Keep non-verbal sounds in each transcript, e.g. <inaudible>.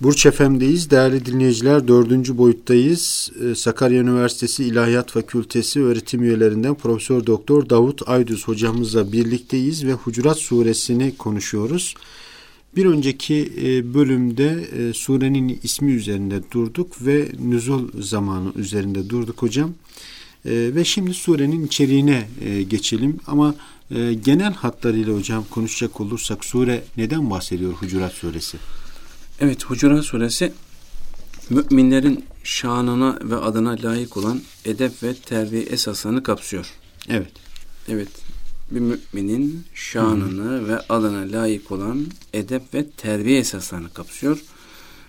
Burç FM'deyiz. Değerli dinleyiciler dördüncü boyuttayız. Ee, Sakarya Üniversitesi İlahiyat Fakültesi öğretim üyelerinden Profesör Doktor Davut Aydüz hocamızla birlikteyiz ve Hucurat suresini konuşuyoruz. Bir önceki e, bölümde e, surenin ismi üzerinde durduk ve nüzul zamanı üzerinde durduk hocam. E, ve şimdi surenin içeriğine geçelim ama genel hatlarıyla hocam konuşacak olursak sure neden bahsediyor Hucurat suresi? Evet Hucurat suresi müminlerin şanına ve adına layık olan edep ve terbiye esaslarını kapsıyor. Evet. Evet. Bir müminin şanını Hı-hı. ve adına layık olan edep ve terbiye esaslarını kapsıyor.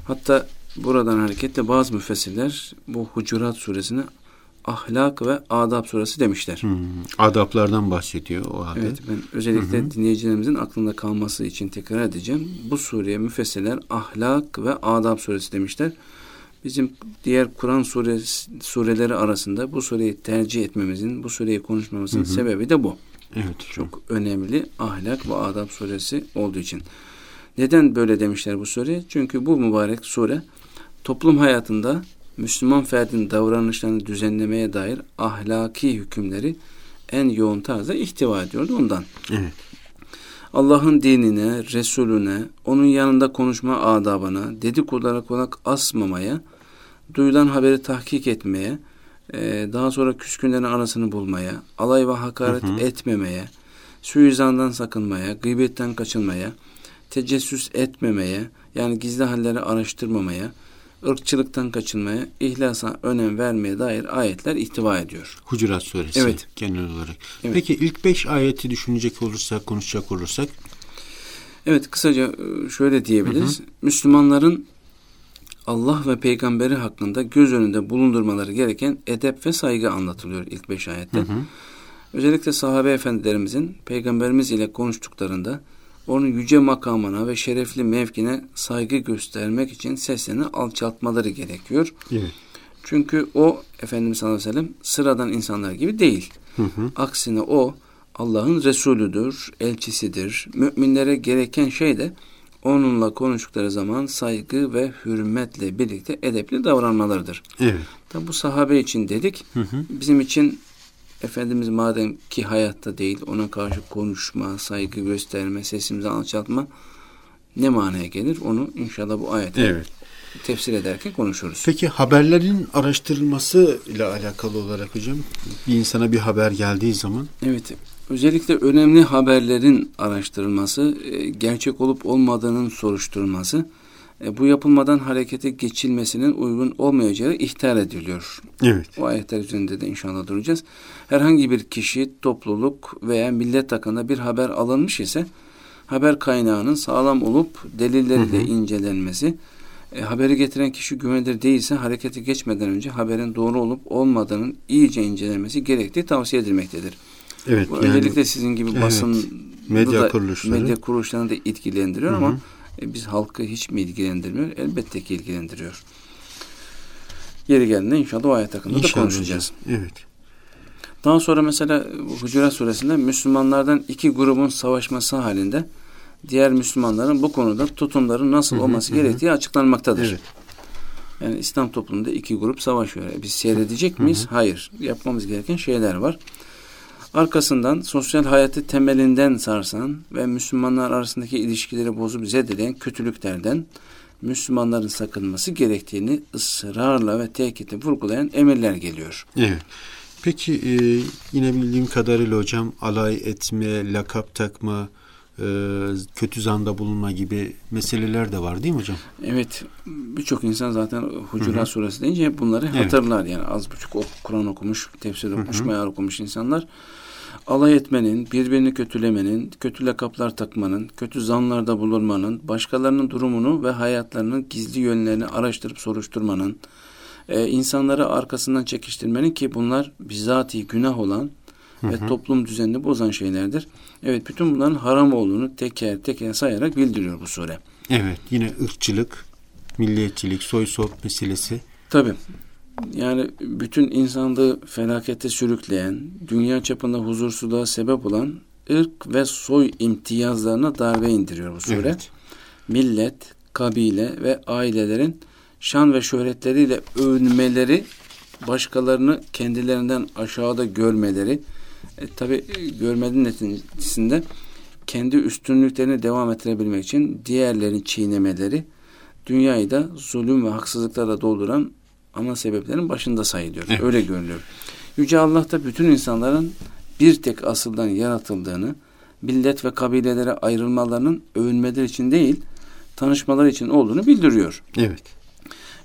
Hatta buradan hareketle bazı müfessirler bu Hucurat suresine ahlak ve adab suresi demişler. Hmm, adaplardan bahsediyor o halde. Evet ben özellikle hı dinleyicilerimizin aklında kalması için tekrar edeceğim. Bu sureye müfessirler ahlak ve adab suresi demişler. Bizim diğer Kur'an suresi, sureleri arasında bu sureyi tercih etmemizin, bu sureyi konuşmamızın hı sebebi de bu. Evet. Çok önemli ahlak ve adab suresi olduğu için. Neden böyle demişler bu sure? Çünkü bu mübarek sure toplum hayatında Müslüman ferdin davranışlarını düzenlemeye dair ahlaki hükümleri en yoğun tarzda ihtiva ediyordu ondan. Evet. Allah'ın dinine, Resulüne, onun yanında konuşma adabına, dedikodulara kulak asmamaya, duyulan haberi tahkik etmeye, e, daha sonra küskünlerin arasını bulmaya, alay ve hakaret hı hı. etmemeye, suizandan sakınmaya, gıybetten kaçınmaya, tecessüs etmemeye, yani gizli halleri araştırmamaya, ırkçılıktan kaçınmaya, ihlasa önem vermeye dair ayetler ihtiva ediyor. Hucurat suresi evet. genel olarak. Evet. Peki ilk beş ayeti düşünecek olursak, konuşacak olursak? Evet kısaca e, şöyle diyebiliriz. Hı hı. Müslümanların Allah ve peygamberi hakkında göz önünde bulundurmaları gereken edep ve saygı anlatılıyor ilk beş ayette. Hı hı. Özellikle sahabe efendilerimizin peygamberimiz ile konuştuklarında onun yüce makamına ve şerefli mevkine saygı göstermek için seslerini alçaltmaları gerekiyor. Evet. Çünkü o Efendimiz sallallahu aleyhi ve sellem sıradan insanlar gibi değil. Hı hı. Aksine o Allah'ın Resulüdür, elçisidir. Müminlere gereken şey de onunla konuştukları zaman saygı ve hürmetle birlikte edepli davranmalarıdır. Evet. Tabi bu sahabe için dedik. Hı hı. Bizim için Efendimiz madem ki hayatta değil ona karşı konuşma, saygı gösterme, sesimizi alçaltma ne manaya gelir? Onu inşallah bu ayette evet. tefsir ederken konuşuruz. Peki haberlerin araştırılması ile alakalı olarak hocam bir insana bir haber geldiği zaman Evet. Özellikle önemli haberlerin araştırılması, e, gerçek olup olmadığının soruşturulması bu yapılmadan harekete geçilmesinin uygun olmayacağı ihtar ediliyor. Evet. O ayetler üzerinde de inşallah duracağız. Herhangi bir kişi, topluluk veya millet hakkında bir haber alınmış ise haber kaynağının sağlam olup delilleriyle hı hı. incelenmesi, e, haberi getiren kişi güvenilir değilse harekete geçmeden önce haberin doğru olup olmadığının iyice incelenmesi gerektiği tavsiye edilmektedir. Evet. Bu yani, özellikle sizin gibi basın evet, medya kuruluşları medya kuruluşlarını da hı hı. ama e, biz halkı hiç mi ilgilendirmiyor? Elbette ki ilgilendiriyor. Yeri geldiğinde inşallah o ayet hakkında inşallah da konuşacağız. Hocam. Evet. Daha sonra mesela Hucurat suresinde Müslümanlardan iki grubun savaşması halinde diğer Müslümanların bu konuda tutumları nasıl olması gerektiği açıklanmaktadır. Evet. Yani İslam toplumunda iki grup savaşıyor. Biz seyredecek miyiz? Hayır. Yapmamız gereken şeyler var. Arkasından sosyal hayatı temelinden sarsan ve Müslümanlar arasındaki ilişkileri bozup zedeleyen kötülüklerden Müslümanların sakınması gerektiğini ısrarla ve tekitle vurgulayan emirler geliyor. Evet. Peki e, yine bildiğim kadarıyla hocam alay etme, lakap takma, kötü zanda bulunma gibi meseleler de var değil mi hocam? Evet. Birçok insan zaten Hucurat suresi deyince hep bunları evet. hatırlar. Yani az buçuk Kur'an okumuş, tefsir okumuş, meal okumuş insanlar alay etmenin, birbirini kötülemenin, kötü lakaplar takmanın, kötü zanlarda bulunmanın, başkalarının durumunu ve hayatlarının gizli yönlerini araştırıp soruşturmanın, e, insanları arkasından çekiştirmenin ki bunlar bizatihi günah olan hı hı. ve toplum düzenini bozan şeylerdir. Evet bütün bunların haram olduğunu teker teker sayarak bildiriyor bu sure. Evet yine ırkçılık, milliyetçilik, soy sop meselesi. Tabii yani bütün insanlığı felakete sürükleyen, dünya çapında huzursuzluğa sebep olan ırk ve soy imtiyazlarına darbe indiriyor bu sure. Evet. Millet, kabile ve ailelerin şan ve şöhretleriyle övünmeleri, başkalarını kendilerinden aşağıda görmeleri, e, tabi görmenin neticesinde kendi üstünlüklerini devam ettirebilmek için diğerlerini çiğnemeleri, dünyayı da zulüm ve haksızlıklarla dolduran ana sebeplerin başında sayılıyor. Evet. Öyle görülüyor. Yüce Allah da bütün insanların bir tek asıldan yaratıldığını, millet ve kabilelere ayrılmalarının övünmeleri için değil, tanışmalar için olduğunu bildiriyor. Evet.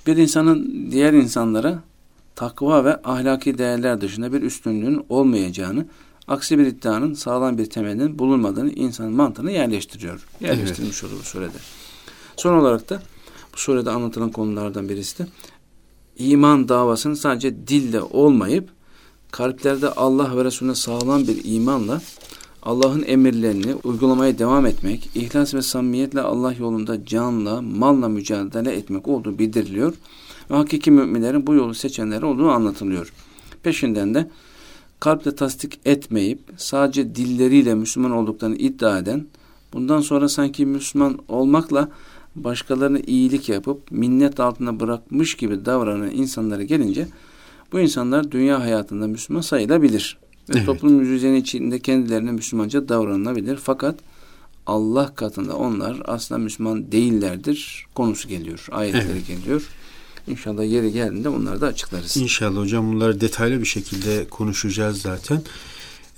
Bir insanın diğer insanlara takva ve ahlaki değerler dışında bir üstünlüğün olmayacağını, aksi bir iddianın sağlam bir temelinin bulunmadığını insan mantığına yerleştiriyor. Yerleştirmiş evet. olur bu surede. Son olarak da bu surede anlatılan konulardan birisi de iman davasının sadece dille olmayıp kalplerde Allah ve Resulüne sağlam bir imanla Allah'ın emirlerini uygulamaya devam etmek, ihlas ve samimiyetle Allah yolunda canla, malla mücadele etmek olduğu bildiriliyor. Ve hakiki müminlerin bu yolu seçenleri olduğu anlatılıyor. Peşinden de kalple tasdik etmeyip sadece dilleriyle Müslüman olduklarını iddia eden, bundan sonra sanki Müslüman olmakla başkalarına iyilik yapıp minnet altına bırakmış gibi davranan insanlara gelince bu insanlar dünya hayatında Müslüman sayılabilir. Ve evet. toplum düzeni içinde kendilerine Müslümanca davranılabilir. Fakat Allah katında onlar aslında Müslüman değillerdir konusu geliyor. Ayetleri evet. geliyor. İnşallah yeri geldiğinde onları da açıklarız. İnşallah hocam bunları detaylı bir şekilde konuşacağız zaten.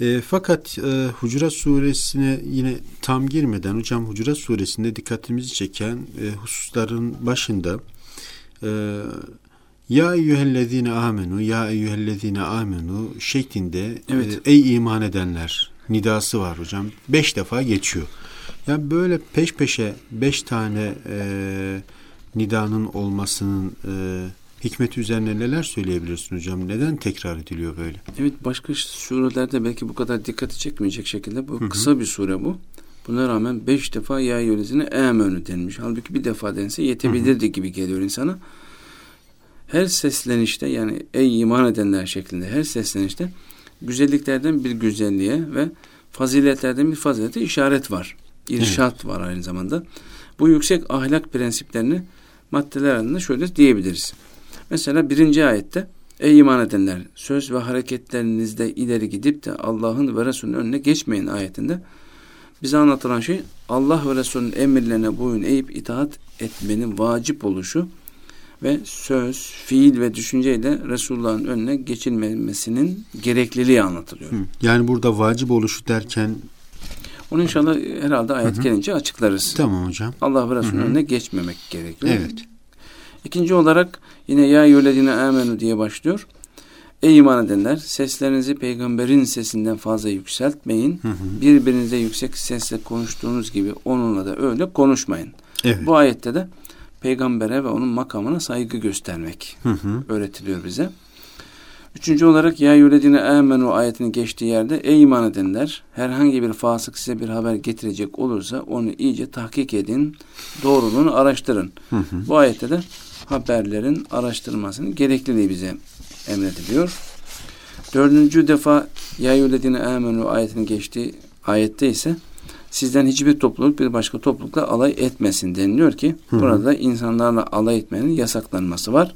E, fakat e, Hucurat suresine yine tam girmeden hocam Hucurat suresinde dikkatimizi çeken e, hususların başında e, ya eyyühellezine amenu ya eyyühellezine amenu şeklinde evet. e, ey iman edenler nidası var hocam. Beş defa geçiyor. Ya yani böyle peş peşe beş tane e, nidanın olmasının e, hikmeti üzerine neler söyleyebilirsin hocam? Neden tekrar ediliyor böyle? Evet başka surelerde belki bu kadar dikkati çekmeyecek şekilde bu Hı-hı. kısa bir sure bu. Buna rağmen beş defa ya yöresine emenü denmiş. Halbuki bir defa dense yetebilirdi Hı-hı. gibi geliyor insana. Her seslenişte yani ey iman edenler şeklinde her seslenişte güzelliklerden bir güzelliğe ve faziletlerden bir fazilete işaret var. İrşat evet. var aynı zamanda. Bu yüksek ahlak prensiplerini maddeler arasında şöyle diyebiliriz. Mesela birinci ayette Ey iman edenler söz ve hareketlerinizde ileri gidip de Allah'ın ve Resulünün önüne geçmeyin ayetinde bize anlatılan şey Allah ve Resulünün emirlerine boyun eğip itaat etmenin vacip oluşu ve söz, fiil ve düşünceyle Resulullah'ın önüne geçilmemesinin gerekliliği anlatılıyor. Yani burada vacip oluşu derken onu inşallah herhalde ayet Hı-hı. gelince açıklarız. Tamam hocam. Allah ve Resulünün önüne geçmemek gerekiyor. Evet. İkinci olarak yine ya yüledine amenu diye başlıyor. Ey iman edenler seslerinizi peygamberin sesinden fazla yükseltmeyin. Hı hı. Birbirinize yüksek sesle konuştuğunuz gibi onunla da öyle konuşmayın. Evet. Bu ayette de peygambere ve onun makamına saygı göstermek hı hı. öğretiliyor bize. Üçüncü olarak ya yüledine amenu ayetinin geçtiği yerde ey iman edenler herhangi bir fasık size bir haber getirecek olursa onu iyice tahkik edin, doğruluğunu araştırın. Hı hı. Bu ayette de haberlerin araştırmasının gerekliliği bize emrediliyor. Dördüncü defa ya yüledine amenu ayetinin geçtiği ayette ise sizden hiçbir topluluk bir başka toplulukla alay etmesin deniliyor ki hı hı. burada insanlarla alay etmenin yasaklanması var.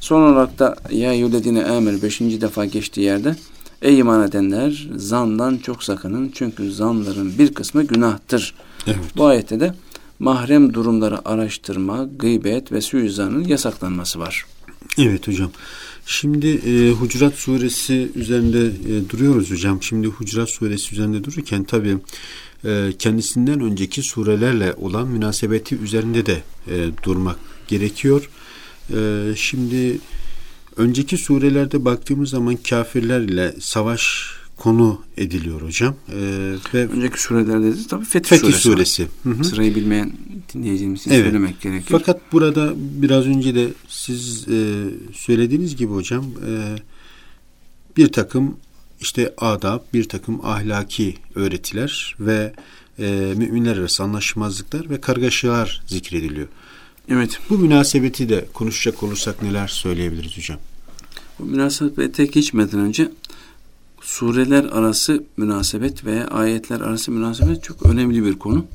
Son olarak da ya yüledine emir beşinci defa geçtiği yerde Ey iman edenler zandan çok sakının çünkü zanların bir kısmı günahtır. Evet. Bu ayette de mahrem durumları araştırma, gıybet ve suizanın yasaklanması var. Evet hocam. Şimdi e, Hucurat suresi üzerinde e, duruyoruz hocam. Şimdi Hucurat suresi üzerinde dururken tabi e, kendisinden önceki surelerle olan münasebeti üzerinde de e, durmak gerekiyor. E, şimdi önceki surelerde baktığımız zaman kafirlerle savaş konu ediliyor hocam. Ee, ve önceki surelerde de tabii Fetih, Fetih suresi. suresi. Hı hı. Sırayı bilmeyen dinleyicimiz için evet. söylemek gerekiyor. Fakat burada biraz önce de siz e, söylediğiniz gibi hocam e, bir takım işte adab, bir takım ahlaki öğretiler ve e, müminler arası anlaşmazlıklar ve kargaşalar zikrediliyor. Evet. Bu münasebeti de konuşacak olursak neler söyleyebiliriz hocam? Bu münasebete geçmeden önce sureler arası münasebet veya ayetler arası münasebet çok önemli bir konu.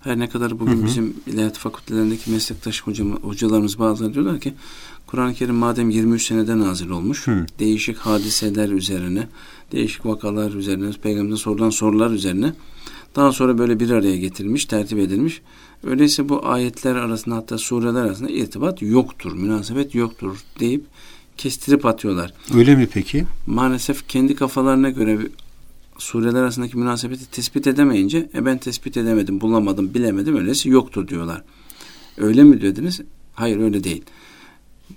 Her ne kadar bugün hı hı. bizim ilahiyat fakültelerindeki meslektaş hocam, hocalarımız bazıları diyorlar ki Kur'an-ı Kerim madem 23 senede nazil olmuş, hı. değişik hadiseler üzerine, değişik vakalar üzerine, peygamberden sorulan sorular üzerine daha sonra böyle bir araya getirilmiş, tertip edilmiş. Öyleyse bu ayetler arasında hatta sureler arasında irtibat yoktur, münasebet yoktur deyip kestirip atıyorlar. Öyle mi peki? Maalesef kendi kafalarına göre sureler arasındaki münasebeti tespit edemeyince e ben tespit edemedim, bulamadım, bilemedim öylesi yoktur diyorlar. Öyle mi diyordunuz? Hayır öyle değil.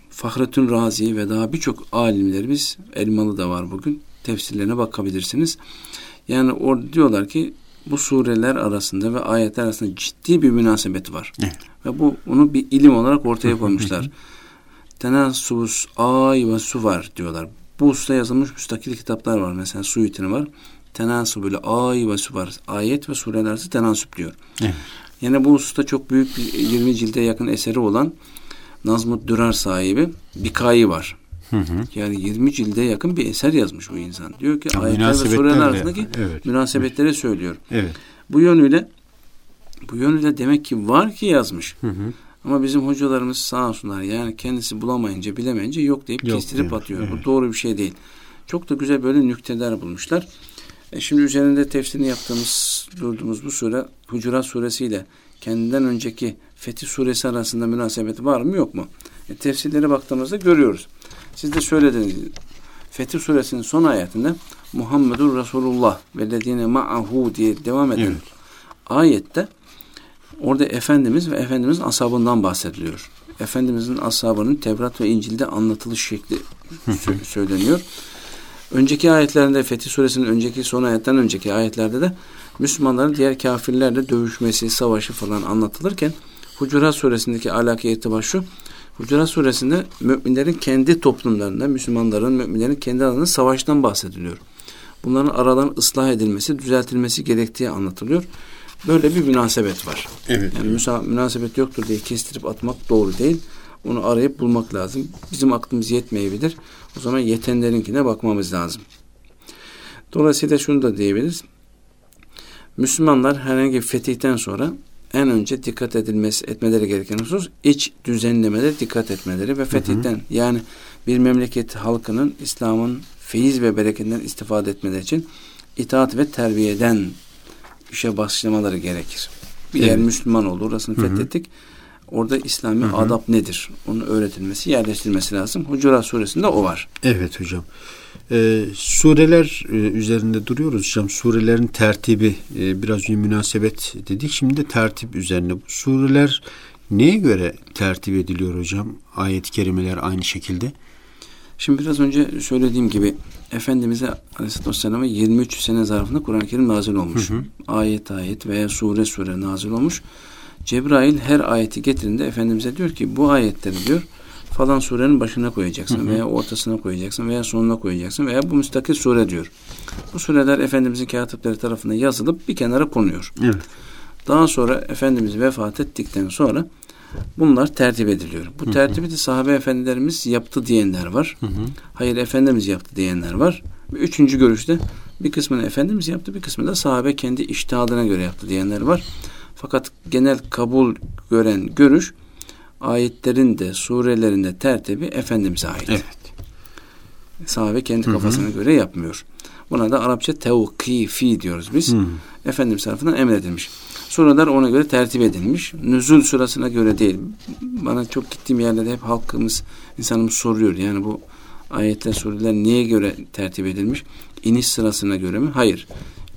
Fahrettin Razi ve daha birçok alimlerimiz Elmalı da var bugün. Tefsirlerine bakabilirsiniz. Yani orada diyorlar ki bu sureler arasında ve ayetler arasında ciddi bir münasebet var. Evet. Ve bu onu bir ilim olarak ortaya koymuşlar. <laughs> Tenasubus ay ve su var diyorlar. Bu usta yazılmış müstakil kitaplar var. Mesela Suyut'un var. Tenasubül ay ve su var. Ayet ve sureler arası tenasüp diyor. Evet. Yani bu usta çok büyük bir 20 cilde yakın eseri olan Nazmut Dürer sahibi bir kayı var. Hı hı. Yani 20 cilde yakın bir eser yazmış o insan. Diyor ki ya, ayetler ve sureler arasındaki evet. münasebetleri söylüyor. Evet. Bu yönüyle bu yönüyle demek ki var ki yazmış. Hı hı. Ama bizim hocalarımız sağ olsunlar yani kendisi bulamayınca bilemeyince yok deyip yok kestirip diyor. atıyor. Evet. Bu doğru bir şey değil. Çok da güzel böyle nükteler bulmuşlar. E şimdi üzerinde tefsirini yaptığımız, durduğumuz bu sure Hucurat suresiyle kendinden önceki Fetih suresi arasında münasebeti var mı yok mu? E, tefsirlere baktığımızda görüyoruz. Siz de söylediniz. Fetih suresinin son ayetinde Muhammedur Resulullah ve ledine ma'ahu diye devam eden evet. ayette orada Efendimiz ve Efendimizin ashabından bahsediliyor. Efendimizin ashabının Tevrat ve İncil'de anlatılış şekli söyleniyor. Önceki ayetlerinde Fetih Suresinin önceki son ayetten önceki ayetlerde de Müslümanların diğer kafirlerle dövüşmesi, savaşı falan anlatılırken Hucurat Suresindeki alaka irtibat şu. Hucurat Suresinde müminlerin kendi toplumlarında, Müslümanların, müminlerin kendi alanında savaştan bahsediliyor. Bunların aradan ıslah edilmesi, düzeltilmesi gerektiği anlatılıyor. Böyle bir münasebet var. Evet. Yani müsa- münasebet yoktur diye kestirip atmak doğru değil. Onu arayıp bulmak lazım. Bizim aklımız yetmeyebilir. O zaman yetenlerinkine bakmamız lazım. Dolayısıyla şunu da diyebiliriz. Müslümanlar herhangi bir fetihten sonra en önce dikkat edilmesi etmeleri gereken husus iç düzenlemelere dikkat etmeleri ve fetihten hı hı. yani bir memleket halkının İslam'ın feyiz ve bereketinden istifade etmeleri için itaat ve terbiyeden işe başlamaları gerekir. Bir evet. yer Müslüman oldu, orasını hı hı. fethettik. Orada İslami hı hı. adab nedir? Onun öğretilmesi, yerleştirilmesi lazım. Hucurat suresinde o var. Evet hocam. Ee, sureler e, üzerinde duruyoruz hocam. Surelerin tertibi e, biraz önce münasebet dedik. Şimdi de tertip üzerine. Bu sureler neye göre tertip ediliyor hocam? Ayet-i kerimeler aynı şekilde. Şimdi biraz önce söylediğim gibi Efendimiz'e Aleyhisselatü Vesselam'a 23 sene zarfında Kur'an-ı Kerim nazil olmuş. Hı hı. Ayet ayet veya sure sure nazil olmuş. Cebrail her ayeti getirinde Efendimiz'e diyor ki bu ayetleri diyor falan surenin başına koyacaksın hı hı. veya ortasına koyacaksın veya sonuna koyacaksın veya bu müstakil sure diyor. Bu sureler Efendimizin katipleri tarafından yazılıp bir kenara konuyor. Evet. Daha sonra Efendimiz vefat ettikten sonra bunlar tertip ediliyor. Bu hı tertibi de sahabe efendilerimiz yaptı diyenler var. Hı hı. Hayır Efendimiz yaptı diyenler var. Üçüncü görüşte bir kısmını Efendimiz yaptı bir kısmını da sahabe kendi iştihadına göre yaptı diyenler var. Fakat genel kabul gören görüş ayetlerin de surelerin de tertibi Efendimiz'e ait. Evet. Sahabe kendi Hı-hı. kafasına göre yapmıyor. Buna da Arapça tevkifi diyoruz biz. Hı-hı. Efendimiz tarafından emredilmiş. Sureler ona göre tertip edilmiş. Nüzul sırasına göre değil. Bana çok gittiğim yerlerde hep halkımız, insanımız soruyor. Yani bu ayetler, sureler niye göre tertip edilmiş? İniş sırasına göre mi? Hayır.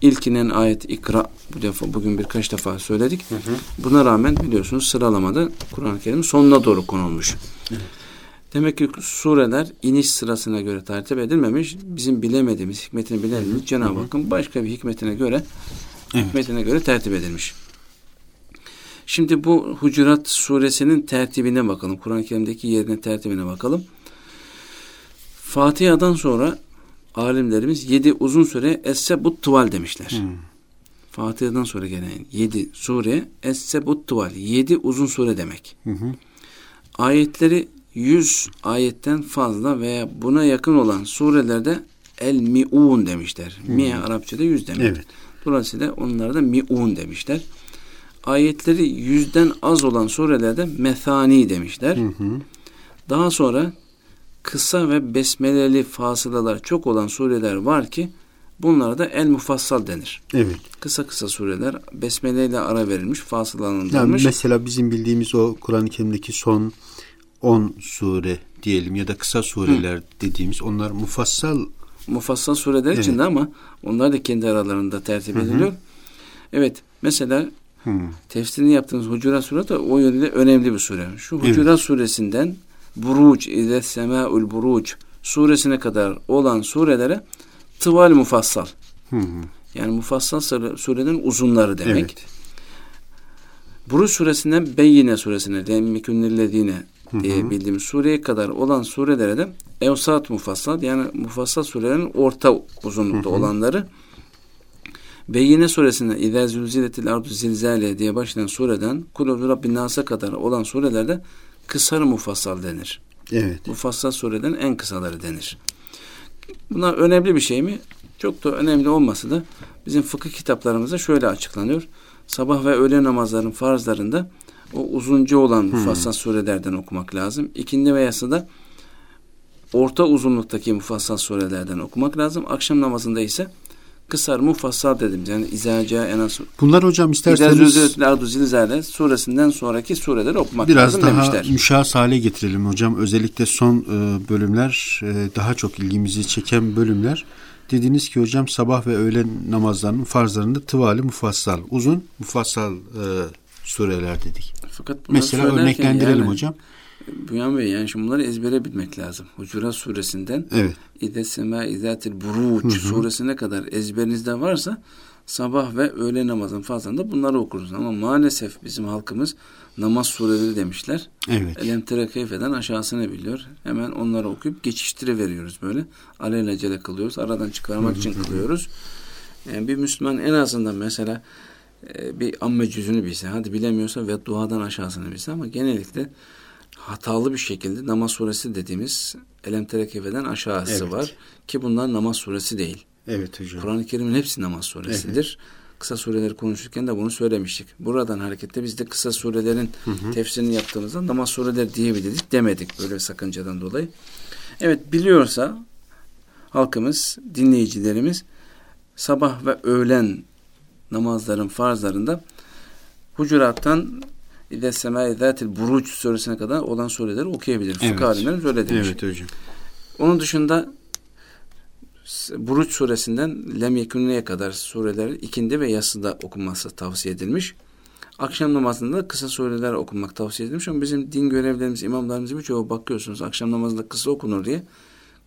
İlkinen ayet ikra bu defa bugün birkaç defa söyledik. Hı hı. Buna rağmen biliyorsunuz sıralamada Kur'an-ı Kerim sonuna doğru konulmuş. Hı. Demek ki sureler iniş sırasına göre tertip edilmemiş. Bizim bilemediğimiz, hikmetini bilemediğimiz Cenab-ı Hakk'ın başka bir hikmetine göre evet. hikmetine göre tertip edilmiş. Şimdi bu Hucurat suresinin tertibine bakalım. Kur'an-ı Kerim'deki yerine tertibine bakalım. Fatiha'dan sonra alimlerimiz yedi uzun süre esse bu tuval demişler. Hmm. Fatiha'dan sonra gelen yedi sure esse bu tuval. Yedi uzun sure demek. Hı Ayetleri yüz ayetten fazla veya buna yakın olan surelerde el mi'un demişler. Mi'ye Arapçada yüz demek. Evet. Dolayısıyla onlara da mi'un demişler. ayetleri yüzden az olan surelerde methani demişler. Hı hı. Daha sonra kısa ve besmeleli fasılalar çok olan sureler var ki bunlara da el mufassal denir. Evet. Kısa kısa sureler besmeleyle ara verilmiş, fasılanılmış. Yani mesela bizim bildiğimiz o Kur'an-ı Kerim'deki son 10 sure diyelim ya da kısa sureler Hı. dediğimiz onlar mufassal mufassal sureler evet. içinde ama onlar da kendi aralarında tertip ediliyor. Hı hı. Evet mesela hı. tefsirini yaptığımız Hucurat suresi de o yönde önemli bir sure. Şu Hucurat evet. suresinden Buruc, İze Sema'ul Buruc suresine kadar olan surelere tıval mufassal. Hı hı. Yani mufassal surenin uzunları demek. Evet. Buruc suresinden Beyyine suresine, Lemmikünnillezine diye bildiğimiz sureye kadar olan surelere de evsat mufassal yani mufassal surelerin orta uzunlukta hı hı. olanları Beyyine suresinde İzâ zülziletil ardu zilzale diye başlayan sureden Kulûbü Rabbin Nas'a kadar olan surelerde kısar mufassal denir. Evet. Mufassal sureden en kısaları denir. Bunlar önemli bir şey mi? Çok da önemli olması da bizim fıkıh kitaplarımızda şöyle açıklanıyor. Sabah ve öğle namazların farzlarında o uzunca olan mufassal hmm. surelerden okumak lazım. İkindi ve yasada orta uzunluktaki mufassal surelerden okumak lazım. Akşam namazında ise kısar mufassal dedim. Yani izaca en az. Bunlar hocam isterseniz zilzale suresinden sonraki sureleri okumak biraz lazım daha demişler. müşahs hale getirelim hocam. Özellikle son e, bölümler e, daha çok ilgimizi çeken bölümler. Dediniz ki hocam sabah ve öğlen namazlarının farzlarında tıvali mufassal, uzun mufassal e, sureler dedik. Fakat Mesela örneklendirelim yani, hocam. Büyan Bey yani şimdi bunları ezbere bilmek lazım. Hucurat suresinden evet. İde sema izatil buruç suresine kadar ezberinizde varsa sabah ve öğle namazın fazlında bunları okuruz. Ama maalesef bizim halkımız namaz sureleri demişler. Evet. Elem terekeyfeden aşağısını biliyor. Hemen onları okuyup geçiştire veriyoruz böyle. Alelacele kılıyoruz. Aradan çıkarmak için kılıyoruz. Yani bir Müslüman en azından mesela e, bir amme cüzünü bilse, hadi bilemiyorsa ve duadan aşağısını bilse ama genellikle hatalı bir şekilde namaz suresi dediğimiz Elem Terekefe'den aşağısı evet. var ki bunlar namaz suresi değil. Evet hocam. Kur'an-ı Kerim'in hepsi namaz suresidir. Evet. Kısa sureleri konuşurken de bunu söylemiştik. Buradan hareketle biz de kısa surelerin hı hı. tefsirini yaptığımızda namaz sureleri diyebilirdik demedik böyle sakıncadan dolayı. Evet biliyorsa halkımız, dinleyicilerimiz sabah ve öğlen namazların farzlarında Hucurat'tan İde semâi zâtil buruç suresine kadar olan sureleri okuyabilir. Evet. Fıkıh alimlerimiz öyle demiş. Evet hocam. Onun dışında Buruç suresinden Lem Yekunne'ye kadar sureler ikindi ve yasıda okunması tavsiye edilmiş. Akşam namazında kısa sureler okunmak tavsiye edilmiş ama bizim din görevlerimiz, imamlarımız birçoğu bakıyorsunuz akşam namazında kısa okunur diye.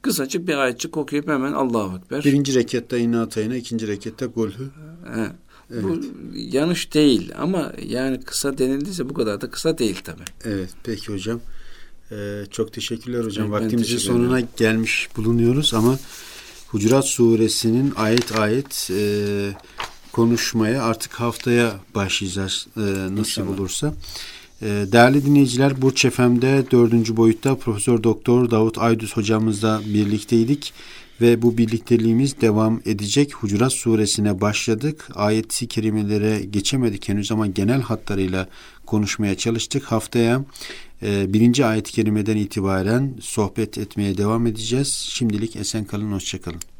Kısacık bir ayetçik okuyup hemen Allahu Ekber. Birinci rekatta inna atayına, ikinci rekatta golhü. Evet. Bu yanlış değil ama yani kısa denildiyse bu kadar da kısa değil tabi. Evet peki hocam. Ee, çok teşekkürler hocam. Evet, Vaktimizin teşekkür sonuna gelmiş bulunuyoruz ama Hucurat suresinin ayet ayet e, konuşmaya artık haftaya başlayacağız e, nasip İnşallah. olursa. E, değerli dinleyiciler Burç FM'de dördüncü boyutta Profesör Doktor Davut Aydüz hocamızla birlikteydik ve bu birlikteliğimiz devam edecek. Hucurat suresine başladık. Ayet-i kerimelere geçemedik henüz ama genel hatlarıyla konuşmaya çalıştık. Haftaya e, birinci ayet-i kerimeden itibaren sohbet etmeye devam edeceğiz. Şimdilik esen kalın, hoşçakalın.